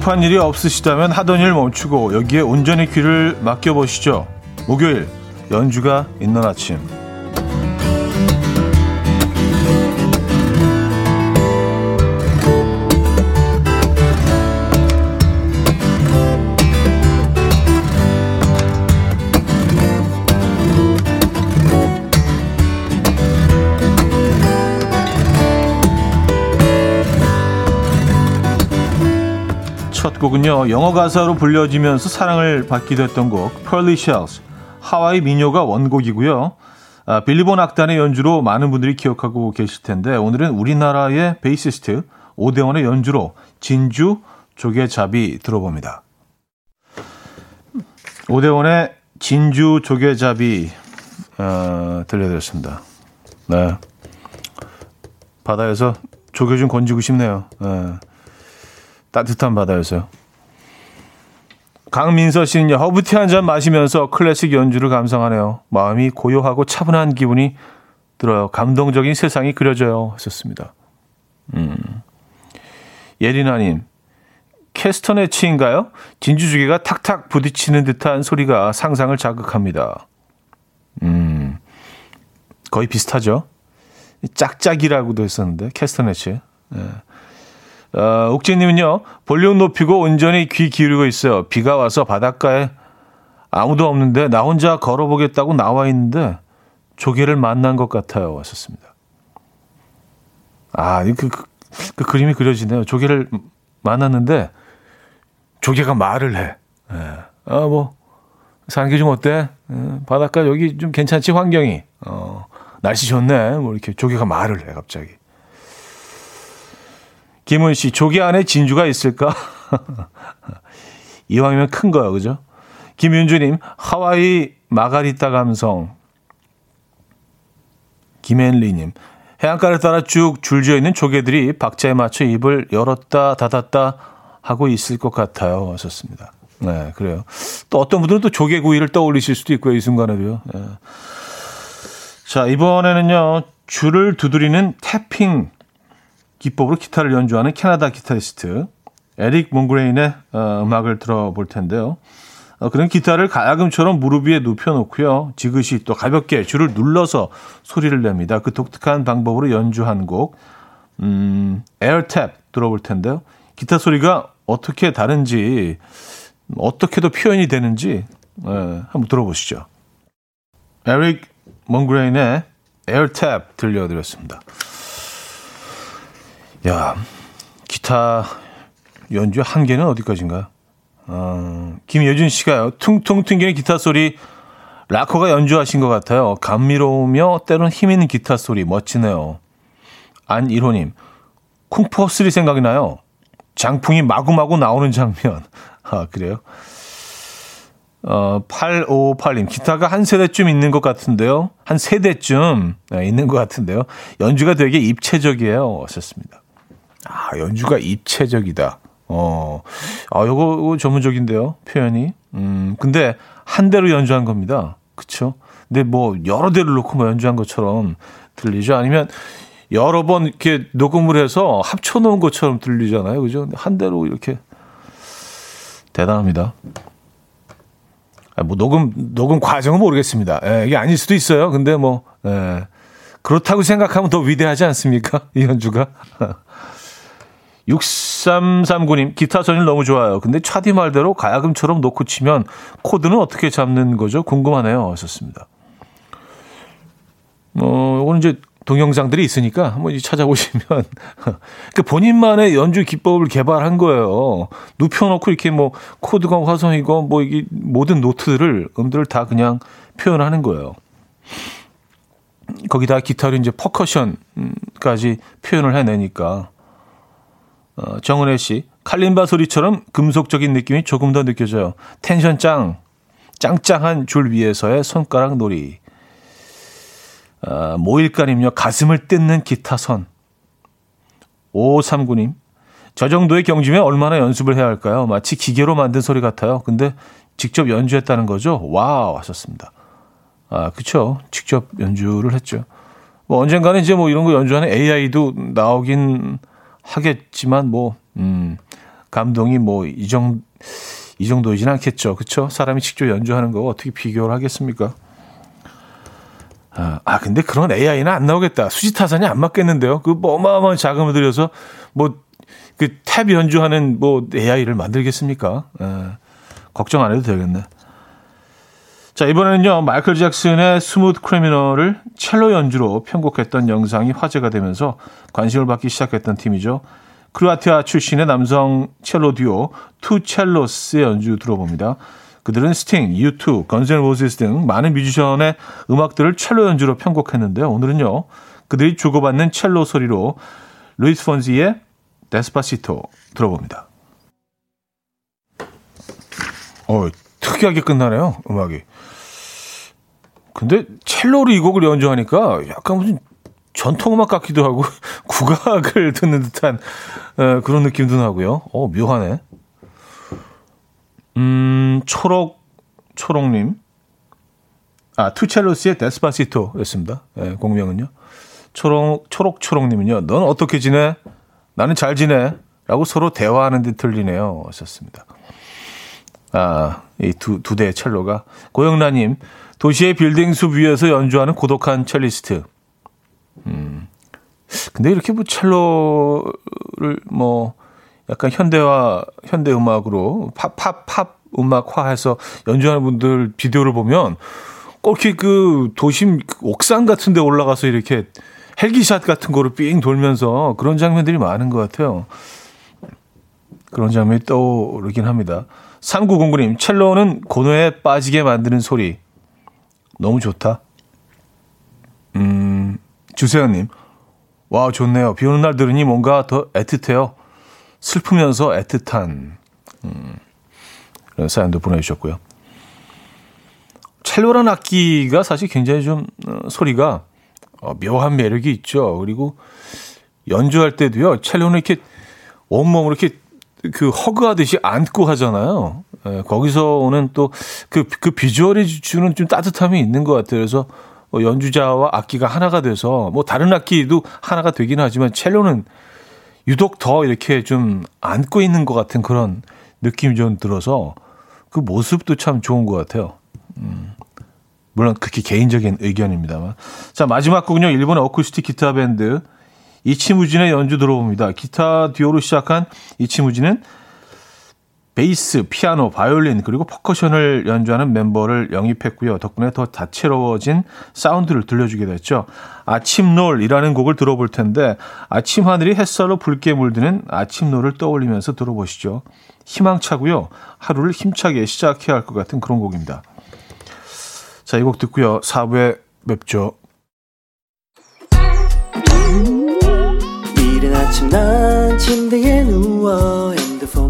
급한 일이 없으시다면 하던 일 멈추고 여기에 온전히 귀를 맡겨보시죠. 목요일 연주가 있는 아침 곡은요 영어 가사로 불려지면서 사랑을 받기도 했던 곡 Pearly Shells 하와이 민요가 원곡이고요. 아, 빌리본 악단의 연주로 많은 분들이 기억하고 계실 텐데 오늘은 우리나라의 베이시스트 오대원의 연주로 진주 조개잡이 들어봅니다. 오대원의 진주 조개잡이 어, 들려드렸습니다. 네. 바다에서 조개 좀 건지고 싶네요. 네. 따뜻한 바다였어요. 강민서 씨는요, 허브티 한 잔 마시면서 클래식 연주를 감상하네요. 마음이 고요하고 차분한 기분이 들어요. 감동적인 세상이 그려져요. 하셨습니다. 음. 예리나님, 캐스터네치인가요? 진주주개가 탁탁 부딪히는 듯한 소리가 상상을 자극합니다. 음, 거의 비슷하죠? 짝짝이라고도 했었는데, 캐스터네치. 네. 어, 옥재님은요, 볼륨 높이고 온전히 귀 기울이고 있어요. 비가 와서 바닷가에 아무도 없는데 나 혼자 걸어보겠다고 나와 있는데 조개를 만난 것 같아요. 왔었습니다. 아, 그, 그, 그 그림이 그려지네요. 조개를 만났는데 조개가 말을 해. 예. 아, 뭐, 게좀 어때? 예, 바닷가 여기 좀 괜찮지, 환경이. 어, 날씨 좋네. 뭐 이렇게 조개가 말을 해, 갑자기. 김은 씨, 조개 안에 진주가 있을까? (laughs) 이왕이면 큰 거야, 그죠? 김윤주님, 하와이 마가리타 감성. 김앤리님, 해안가를 따라 쭉 줄지어 있는 조개들이 박자에 맞춰 입을 열었다 닫았다 하고 있을 것 같아요. 하셨습니다. 네, 그래요. 또 어떤 분들은 또 조개구이를 떠올리실 수도 있고요. 이 순간에도요. 네. 자, 이번에는요. 줄을 두드리는 태핑 기법으로 기타를 연주하는 캐나다 기타리스트 에릭 몽그레인의 어, 음악을 들어볼 텐데요. 어, 그런 기타를 가야금처럼 무릎 위에 눕혀놓고요. 지그시 또 가볍게 줄을 눌러서 소리를 냅니다. 그 독특한 방법으로 연주한 곡, 음, Air Tap 들어볼 텐데요. 기타 소리가 어떻게 다른지, 어떻게도 표현이 되는지, 예, 한번 들어보시죠. 에릭 몽그레인의 Air Tap 들려드렸습니다. 야, 기타 연주 한계는 어디까지인가요? 어, 김여준 씨가요. 퉁퉁 튕기는 기타 소리 락커가 연주하신 것 같아요. 감미로우며 때론 힘있는 기타 소리 멋지네요. 안일호님, 쿵푸3 생각이 나요. 장풍이 마구마구 나오는 장면. (laughs) 아, 그래요? 어, 8558님, 기타가 한 세대쯤 있는 것 같은데요. 한 세대쯤 네, 있는 것 같은데요. 연주가 되게 입체적이에요. 하셨습니다. 아, 연주가 입체적이다. 어, 아, 요거, 전문적인데요. 표현이. 음, 근데 한 대로 연주한 겁니다. 그쵸? 근데 뭐 여러 대를 놓고 뭐 연주한 것처럼 들리죠? 아니면 여러 번 이렇게 녹음을 해서 합쳐놓은 것처럼 들리잖아요. 그죠? 한 대로 이렇게 대단합니다. 아, 뭐 녹음 녹음 과정은 모르겠습니다. 예, 이게 아닐 수도 있어요. 근데 뭐 예, 그렇다고 생각하면 더 위대하지 않습니까? 이 연주가. 6339님, 기타 선율 너무 좋아요. 근데 차디 말대로 가야금처럼 놓고 치면 코드는 어떻게 잡는 거죠? 궁금하네요. 하셨습니다. 어, 이거는 이제 동영상들이 있으니까 한번 찾아보시면 (laughs) 그 본인만의 연주 기법을 개발한 거예요. 눕혀놓고 이렇게 뭐 코드가 화성이고 뭐 이게 모든 노트들을 음들을 다 그냥 표현하는 거예요. 거기다 기타로 이제 퍼커션까지 표현을 해내니까 어, 정은혜 씨, 칼림바 소리처럼 금속적인 느낌이 조금 더 느껴져요. 텐션 짱, 짱짱한 줄 위에서의 손가락 놀이. 어, 모일까님요, 가슴을 뜯는 기타 선. 5539님, 저 정도의 경지면 얼마나 연습을 해야 할까요? 마치 기계로 만든 소리 같아요. 근데 직접 연주했다는 거죠? 와우, 하셨습니다. 아, 그쵸. 직접 연주를 했죠. 뭐 언젠가는 이제 뭐 이런 거 연주하는 AI도 나오긴 하겠지만 뭐 음, 감동이 뭐 이 정도 이 정도이진 않겠죠. 그렇죠? 사람이 직접 연주하는 거 어떻게 비교를 하겠습니까? 아, 아 근데 그런 AI는 안 나오겠다. 수지 타산이 안 맞겠는데요. 그 뭐 어마어마한 자금을 들여서 뭐 그 탭 연주하는 뭐 AI를 만들겠습니까? 에, 걱정 안 해도 되겠네. 자, 이번에는요, 마이클 잭슨의 Smooth Criminal을 첼로 연주로 편곡했던 영상이 화제가 되면서 관심을 받기 시작했던 팀이죠. 크로아티아 출신의 남성 첼로 듀오 투첼로스의 연주 들어봅니다. 그들은 스팅, U2, 건즈 앤 로지스 등 많은 뮤지션의 음악들을 첼로 연주로 편곡했는데요. 오늘은요, 그들이 주고받는 첼로 소리로 루이스 폰시의 Despacito 들어봅니다. 어, 특이하게 끝나네요, 음악이. 근데 첼로로 이 곡을 연주하니까 약간 무슨 전통음악 같기도 하고 (laughs) 국악을 듣는 듯한 에, 그런 느낌도 나고요. 어, 묘하네. 음, 초록, 초록님. 아, 투첼로스의 데스파시토였습니다. 예, 공명은요. 초록, 초록, 초록님은요. 넌 어떻게 지내? 나는 잘 지내. 라고 서로 대화하는 듯 들리네요. 하셨습니다. 아, 이 두, 두 대의 첼로가. 고영란님, 도시의 빌딩 숲 위에서 연주하는 고독한 첼리스트. 음. 근데 이렇게 뭐 첼로를 뭐 약간 현대화, 현대 음악으로 팝, 팝, 팝 음악화해서 연주하는 분들 비디오를 보면 꼭 이렇게 그 도심 옥상 같은 데 올라가서 이렇게 헬기샷 같은 거를 삥 돌면서 그런 장면들이 많은 것 같아요. 그런 장면이 떠오르긴 합니다. 3909님, 첼로는 고노에 빠지게 만드는 소리. 너무 좋다. 음, 주세현님. 와, 좋네요. 비 오는 날 들으니 뭔가 더 애틋해요. 슬프면서 애틋한 음, 그런 사연도 보내주셨고요. 첼로란 악기가 사실 굉장히 좀 어, 소리가 어, 묘한 매력이 있죠. 그리고 연주할 때도요. 첼로는 이렇게 온몸으로 이렇게 그 허그하듯이 안고 하잖아요. 예, 거기서 오는 또 그 그 비주얼이 주는 좀 따뜻함이 있는 것 같아요. 그래서 뭐 연주자와 악기가 하나가 돼서 뭐 다른 악기도 하나가 되긴 하지만 첼로는 유독 더 이렇게 좀 안고 있는 것 같은 그런 느낌이 좀 들어서 그 모습도 참 좋은 것 같아요. 음, 물론 그렇게 개인적인 의견입니다만. 자, 마지막 곡은요. 일본의 어쿠스틱 기타 밴드 이치무진의 연주 들어봅니다. 기타 듀오로 시작한 이치무진은 베이스, 피아노, 바이올린 그리고 퍼커션을 연주하는 멤버를 영입했고요. 덕분에 더 다채로워진 사운드를 들려주게 됐죠. 아침놀이라는 곡을 들어볼 텐데 아침 하늘이 햇살로 붉게 물드는 아침놀을 떠올리면서 들어보시죠. 희망차고요. 하루를 힘차게 시작해야 할 것 같은 그런 곡입니다. 자, 이 곡 듣고요. 4부에 뵙죠. 이른 아침 난 침대에 누워 핸드폰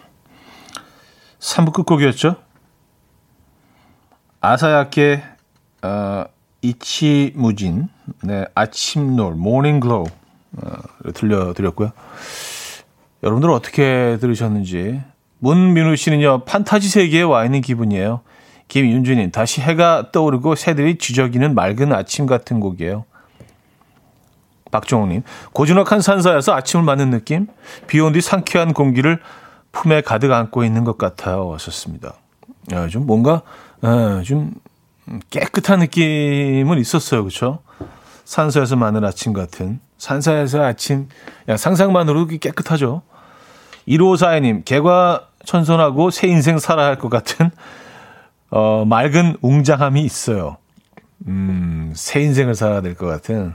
3부 끝곡이었죠. 朝焼け 어, 이치무진 네, 아침놀 Morning Glow 어, 들려드렸고요. 여러분들 어떻게 들으셨는지 문민우 씨는요 판타지 세계에 와 있는 기분이에요. 김윤주님 다시 해가 떠오르고 새들이 지저귀는 맑은 아침 같은 곡이에요. 박정우님, 고즈넉한 산사에서 아침을 맞는 느낌, 비온 뒤 상쾌한 공기를 품에 가득 안고 있는 것 같아요. 하셨습니다. 야, 좀 뭔가, 에, 좀 깨끗한 느낌은 있었어요. 그쵸? 산사에서 맞는 아침 같은. 산사에서 아침, 야, 상상만으로도 깨끗하죠. 1542님, 개과 천선하고 새 인생 살아야 할 것 같은, 어, 맑은 웅장함이 있어요. 음, 새 인생을 살아야 될 것 같은.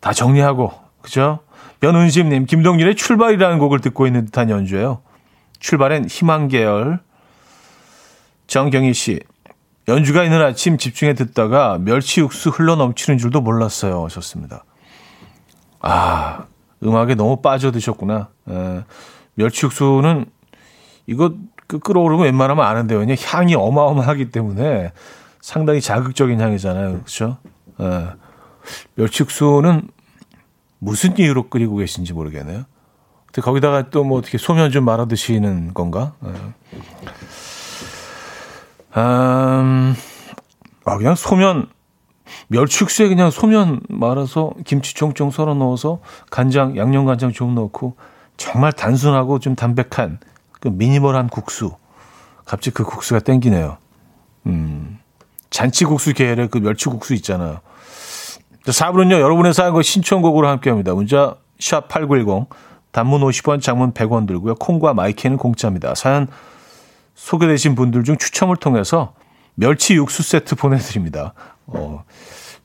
다 정리하고 그죠? 변은심님 김동률의 출발이라는 곡을 듣고 있는 듯한 연주예요. 출발엔 희망 계열. 정경희 씨 연주가 있는 아침 집중해 듣다가 멸치 육수 흘러 넘치는 줄도 몰랐어요. 하셨습니다. 아 음악에 너무 빠져드셨구나. 에, 예. 멸치 육수는 이거 그 끓어오르면 웬만하면 아는데요. 그냥 향이 어마어마하기 때문에 상당히 자극적인 향이잖아요. 그렇죠? 에. 멸치 육수는 무슨 이유로 끓이고 계신지 모르겠네요. 거기다가 또 뭐 어떻게 소면 좀 말아 드시는 건가? 네. 음, 아, 그냥 소면, 멸치육수에 그냥 소면 말아서 김치 총총 썰어 넣어서 간장, 양념간장 좀 넣고 정말 단순하고 좀 담백한 그 미니멀한 국수. 갑자기 그 국수가 땡기네요. 음, 잔치국수 계열의 그 멸치국수 있잖아요. 4부는요, 여러분의 사연과 신청곡으로 함께 합니다. 문자, 샵8910, 단문 50원, 장문 100원 들고요. 콩과 마이케이는 공짜입니다. 사연 소개되신 분들 중 추첨을 통해서 멸치 육수 세트 보내드립니다. 어,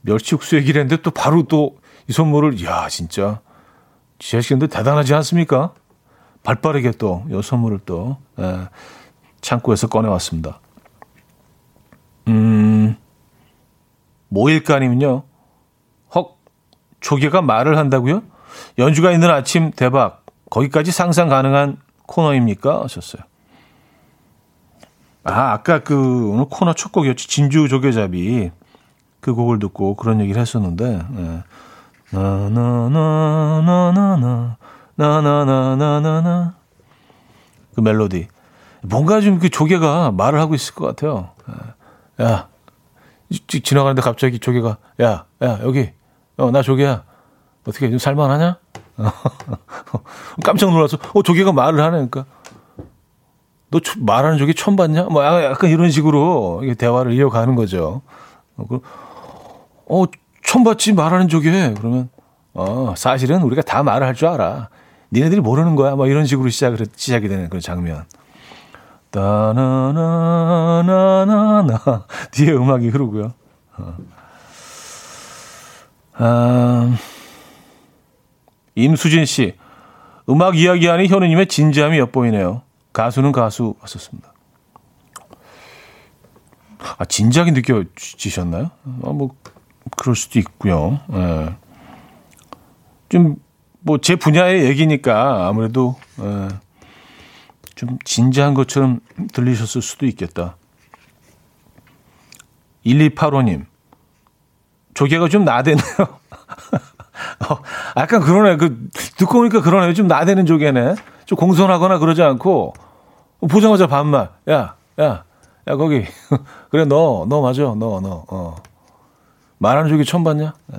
멸치 육수 얘기를 했는데 또 바로 또 이 선물을, 이야, 진짜. 지하씨근데 대단하지 않습니까? 발 빠르게 또, 이 선물을 또, 에, 창고에서 꺼내왔습니다. 음, 모일까님은요, 조개가 말을 한다고요? 연주가 있는 아침 대박. 거기까지 상상 가능한 코너입니까? 하셨어요. 아, 아까 그 오늘 코너 첫 곡이었지. 진주 조개잡이. 그 곡을 듣고 그런 얘기를 했었는데. 네. 나나나나나나 나나나나나나 그 멜로디. 뭔가 좀 그 조개가 말을 하고 있을 것 같아요. 야, 지나가는데 갑자기 조개가 야, 야, 여기 어, 나 조개야. 어떻게 좀 살만하냐? (laughs) 깜짝 놀라서 어 조개가 말을 하네 그러니까 너 말하는 조개 처음 봤냐? 뭐 약간 이런 식으로 대화를 이어가는 거죠. 어, 그, 어 처음 봤지 말하는 조개 그러면 어 사실은 우리가 다 말을 할 줄 알아. 니네들이 모르는 거야. 뭐 이런 식으로 시작을, 시작이 되는 그런 장면. 따나나나나나. (laughs) 뒤에 음악이 흐르고요. 어. 아, 임수진 씨. 음악 이야기하는 현우님의 진지함이 엿보이네요. 가수는 가수 왔었습니다. 아, 진지하게 느껴지셨나요? 아, 뭐, 그럴 수도 있고요. 예. 좀, 뭐, 제 분야의 얘기니까 아무래도, 예. 좀 진지한 것처럼 들리셨을 수도 있겠다. 1285님. 조개가 좀 나대네요. (laughs) 어, 약간 그러네. 그, 듣고 보니까 그러네. 좀 나대는 조개네. 좀 공손하거나 그러지 않고, 보자마자 반말. 야, 야, 야, 거기. (laughs) 그래, 너, 너 맞아. 너, 너, 어. 말하는 조개 처음 봤냐? 에.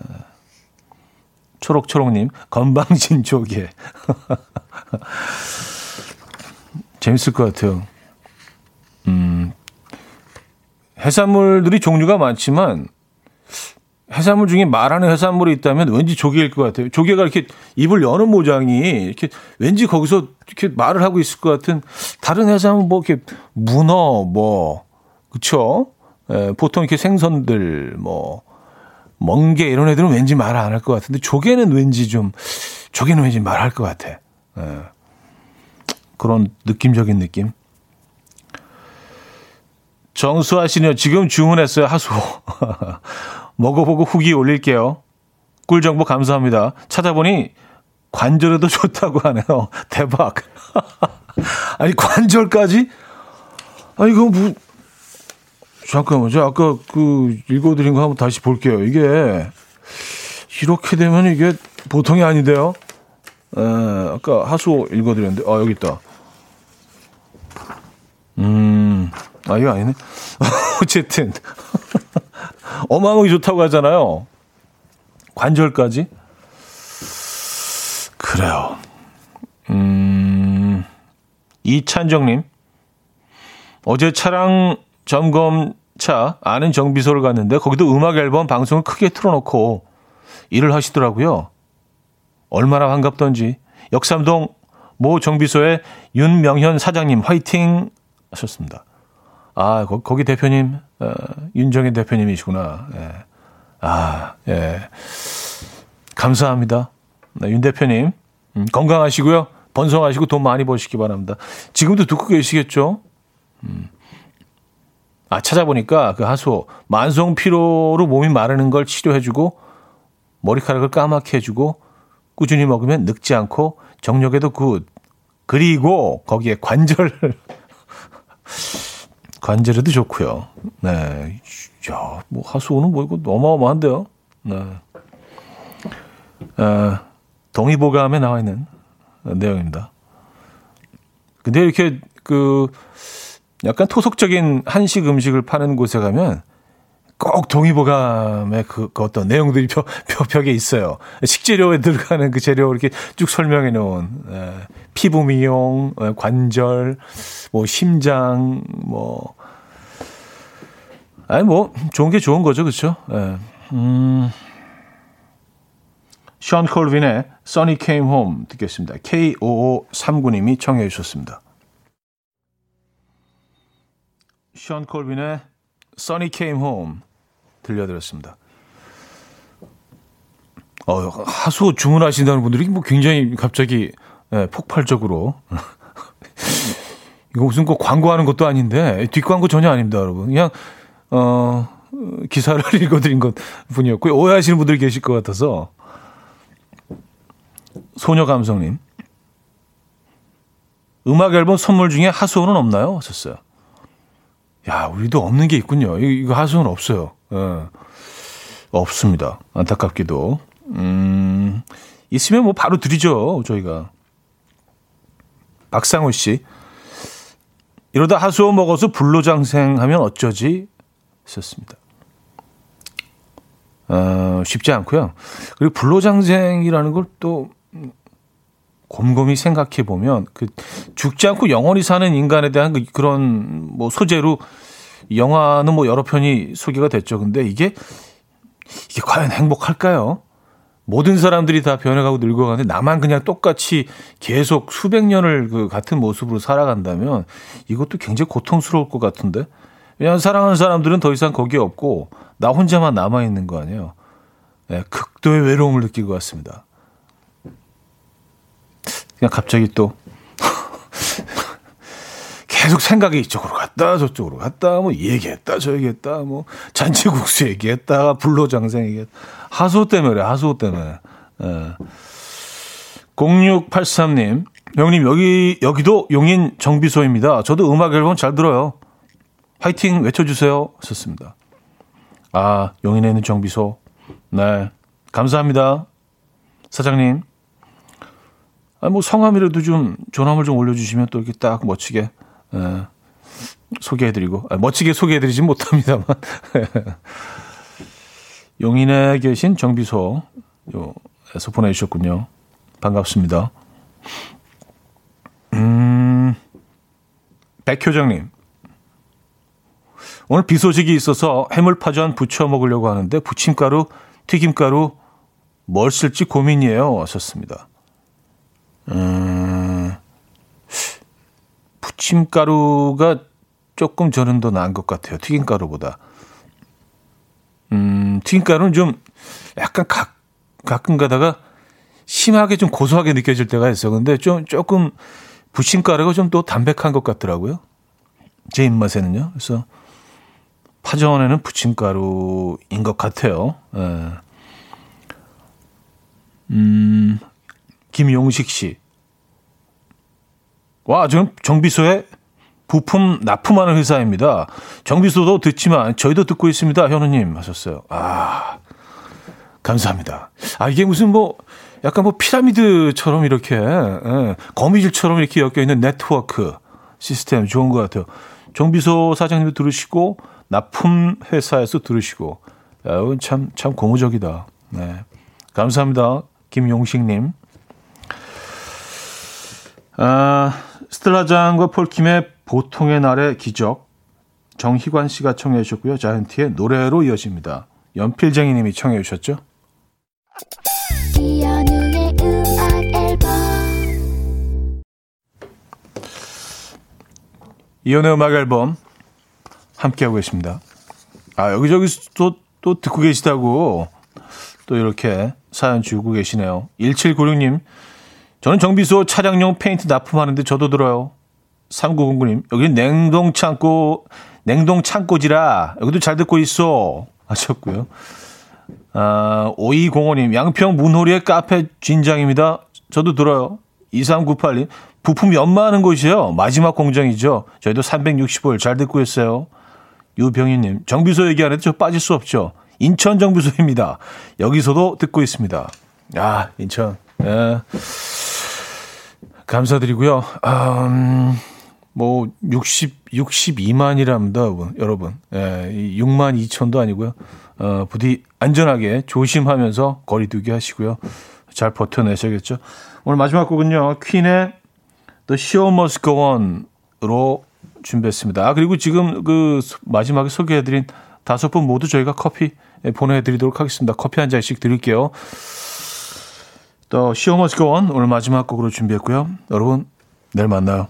초록초록님, 건방진 조개. (laughs) 재밌을 것 같아요. 음, 해산물들이 종류가 많지만, 해산물 중에 말하는 해산물이 있다면 왠지 조개일 것 같아요. 조개가 이렇게 입을 여는 모장이 이렇게 왠지 거기서 이렇게 말을 하고 있을 것 같은 다른 해산물 뭐 이렇게 문어 뭐 그쵸? 에, 보통 이렇게 생선들 뭐 멍게 이런 애들은 왠지 말 안 할 것 같은데 조개는 왠지 좀 조개는 왠지 말할 것 같아. 에, 그런 느낌적인 느낌. 씨는 지금 주문했어요 하수. (laughs) 먹어보고 후기 올릴게요. 꿀 정보 감사합니다. 찾아보니 관절에도 (laughs) 좋다고 하네요. 대박. (laughs) 아니 관절까지? 아 이거 뭐 잠깐만, 저 아까 그 읽어드린 거 한번 다시 볼게요. 이게 이렇게 되면 이게 보통이 아닌데요. 에, 아까 하수 읽어드렸는데, 아 여기 있다. 음, 아 이거 아니네. (laughs) 어쨌든 어마어마하게 좋다고 하잖아요. 관절까지. 그래요. 음, 이찬정님. 어제 차량 점검차 아는 정비소를 갔는데 거기도 음악 앨범 방송을 크게 틀어놓고 일을 하시더라고요. 얼마나 반갑던지. 역삼동 모 정비소의 윤명현 사장님 화이팅 하셨습니다. 아, 거, 거기 대표님, 어, 윤정현 대표님이시구나. 예. 아, 예. 감사합니다. 네, 윤 대표님, 음, 건강하시고요. 번성하시고 돈 많이 버시기 바랍니다. 지금도 듣고 계시겠죠? 음. 아, 찾아보니까 그 하수오, 만성 피로로 몸이 마르는 걸 치료해주고, 머리카락을 까맣게 해주고, 꾸준히 먹으면 늙지 않고, 정력에도 good. 그리고 거기에 관절 (laughs) 관절에도 좋고요. 네. 야, 뭐 하수오는 뭐 이거 어마어마한데요. 네. 아, 동의보감에 나와 있는 내용입니다. 근데 이렇게 그 약간 토속적인 한식 음식을 파는 곳에 가면 꼭 동의보감의 그, 그 어떤 내용들이 표, 표, 벽에 있어요. 식재료에 들어가는 그 재료 이렇게 쭉 설명해 놓은 에, 피부 미용, 에, 관절, 뭐 심장, 뭐 아니 뭐 좋은 게 좋은 거죠, 그렇죠? 예. 음. 션 콜빈의 Sunny Came Home 듣겠습니다. K5539님이 청해 주셨습니다. 션 콜빈의 Sunny Came Home 들려드렸습니다. 어, 하수 주문하신다는 분들이 뭐 굉장히 갑자기 예, 폭발적으로 (laughs) 이거 무슨 꼭 광고하는 것도 아닌데 뒷광고 전혀 아닙니다, 여러분. 그냥 어 기사를 (laughs) 읽어드린 것 분이었고요. 오해하시는 분들이 계실 것 같아서 소녀 감성님 음악 앨범 선물 중에 하수원은 없나요? 하셨어요. 야, 우리도 없는 게 있군요. 이거 하수원 없어요. 예. 없습니다. 안타깝게도. 음, 있으면 뭐 바로 드리죠, 저희가. 박상호 씨. 이러다 하수원 먹어서 불로장생 하면 어쩌지? 있었습니다. 어, 쉽지 않고요. 그리고 불로장생이라는 걸 또 곰곰이 생각해 보면 그 죽지 않고 영원히 사는 인간에 대한 그 그런 뭐 소재로 영화는 뭐 여러 편이 소개가 됐죠. 근데 이게 이게 과연 행복할까요? 모든 사람들이 다 변해가고 늙어가는데 나만 그냥 똑같이 계속 수백 년을 그 같은 모습으로 살아간다면 이것도 굉장히 고통스러울 것 같은데. 왜냐하면 사랑하는 사람들은 더 이상 거기에 없고 나 혼자만 남아 있는 거 아니에요. 네, 극도의 외로움을 느낄 것 같습니다. 그냥 갑자기 또 (laughs) 계속 생각이 이쪽으로 갔다 저쪽으로 갔다 뭐 얘기했다 저 얘기했다 뭐 잔치국수 얘기했다 불로장생 얘기했다. 하소 때문에 하소 때문에. 예. 0683님 형님 여기 여기도 용인 정비소입니다. 저도 음악 앨범 잘 들어요. 화이팅 외쳐주세요. 하셨습니다. 아 용인에 있는 정비소. 네 감사합니다. 사장님 아, 뭐 성함이라도 좀 전화물 좀 올려주시면 또 이렇게 딱 멋지게 예, 소개해드리고 아, 멋지게 소개해드리지 못합니다만 (laughs) 용인에 계신 정비소 요에서 보내주셨군요. 반갑습니다. 음, 백효정님. 오늘 비 소식이 있어서 해물파전 부쳐 먹으려고 하는데 부침가루, 튀김가루 뭘 쓸지 고민이에요. 하셨습니다. 음, 부침가루가 조금 저는 더 나은 것 같아요. 튀김가루보다. 음, 튀김가루는 좀 약간 가, 가끔 가다가 심하게 좀 고소하게 느껴질 때가 있어. 근데 좀 조금 부침가루가 좀더 담백한 것 같더라고요. 제 입맛에는요. 그래서 파전에는 부침가루인 것 같아요. 예. 음, 김용식 씨. 와, 저 정비소에 부품 납품하는 회사입니다. 정비소도 듣지만 저희도 듣고 있습니다. 현우님 하셨어요. 아, 감사합니다. 아, 이게 무슨 뭐, 약간 뭐 피라미드처럼 이렇게, 예, 거미줄처럼 이렇게 엮여 있는 네트워크 시스템 좋은 것 같아요. 정비소 사장님도 들으시고, 납품 회사에서 들으시고, 야, 참, 참 고무적이다. 네. 감사합니다. 김용식님. 아, 스텔라장과 폴킴의 보통의 날의 기적 정희관 씨가 청해 주셨고요. 자이언티의 노래로 이어집니다. 연필쟁이 님이 청해 주셨죠. 이연의 음악 앨범 함께하고 계십니다. 아, 여기저기 또, 또 듣고 계시다고 또 이렇게 사연 주고 계시네요. 1796님, 저는 정비소 차량용 페인트 납품하는데 저도 들어요. 3909님, 여기 냉동 창고, 냉동 창고지라, 여기도 잘 듣고 있어. 하셨고요. 아, 5205님, 양평 문호리의 카페 진장입니다. 저도 들어요. 2398님, 부품 연마하는 곳이에요. 마지막 공정이죠. 저희도 365일 잘 듣고 있어요. 유병희님, 정비소 얘기하는데 저 빠질 수 없죠. 인천 정비소입니다. 여기서도 듣고 있습니다. 아, 인천. 예. 감사드리고요. 음, 뭐, 60, 62만이랍니다, 여러분. 예, 6만 2천도 아니고요. 어, 부디 안전하게 조심하면서 거리 두기 하시고요. 잘 버텨내셔야겠죠. 오늘 마지막 곡은요, 퀸의 The Show Must Go On으로 준비했습니다. 아, 그리고 지금 그 마지막에 소개해드린 다섯 분 모두 저희가 커피 보내드리도록 하겠습니다. 커피 한 잔씩 드릴게요. 또 시어머스 고원 오늘 마지막 곡으로 준비했고요. 여러분 내일 만나요.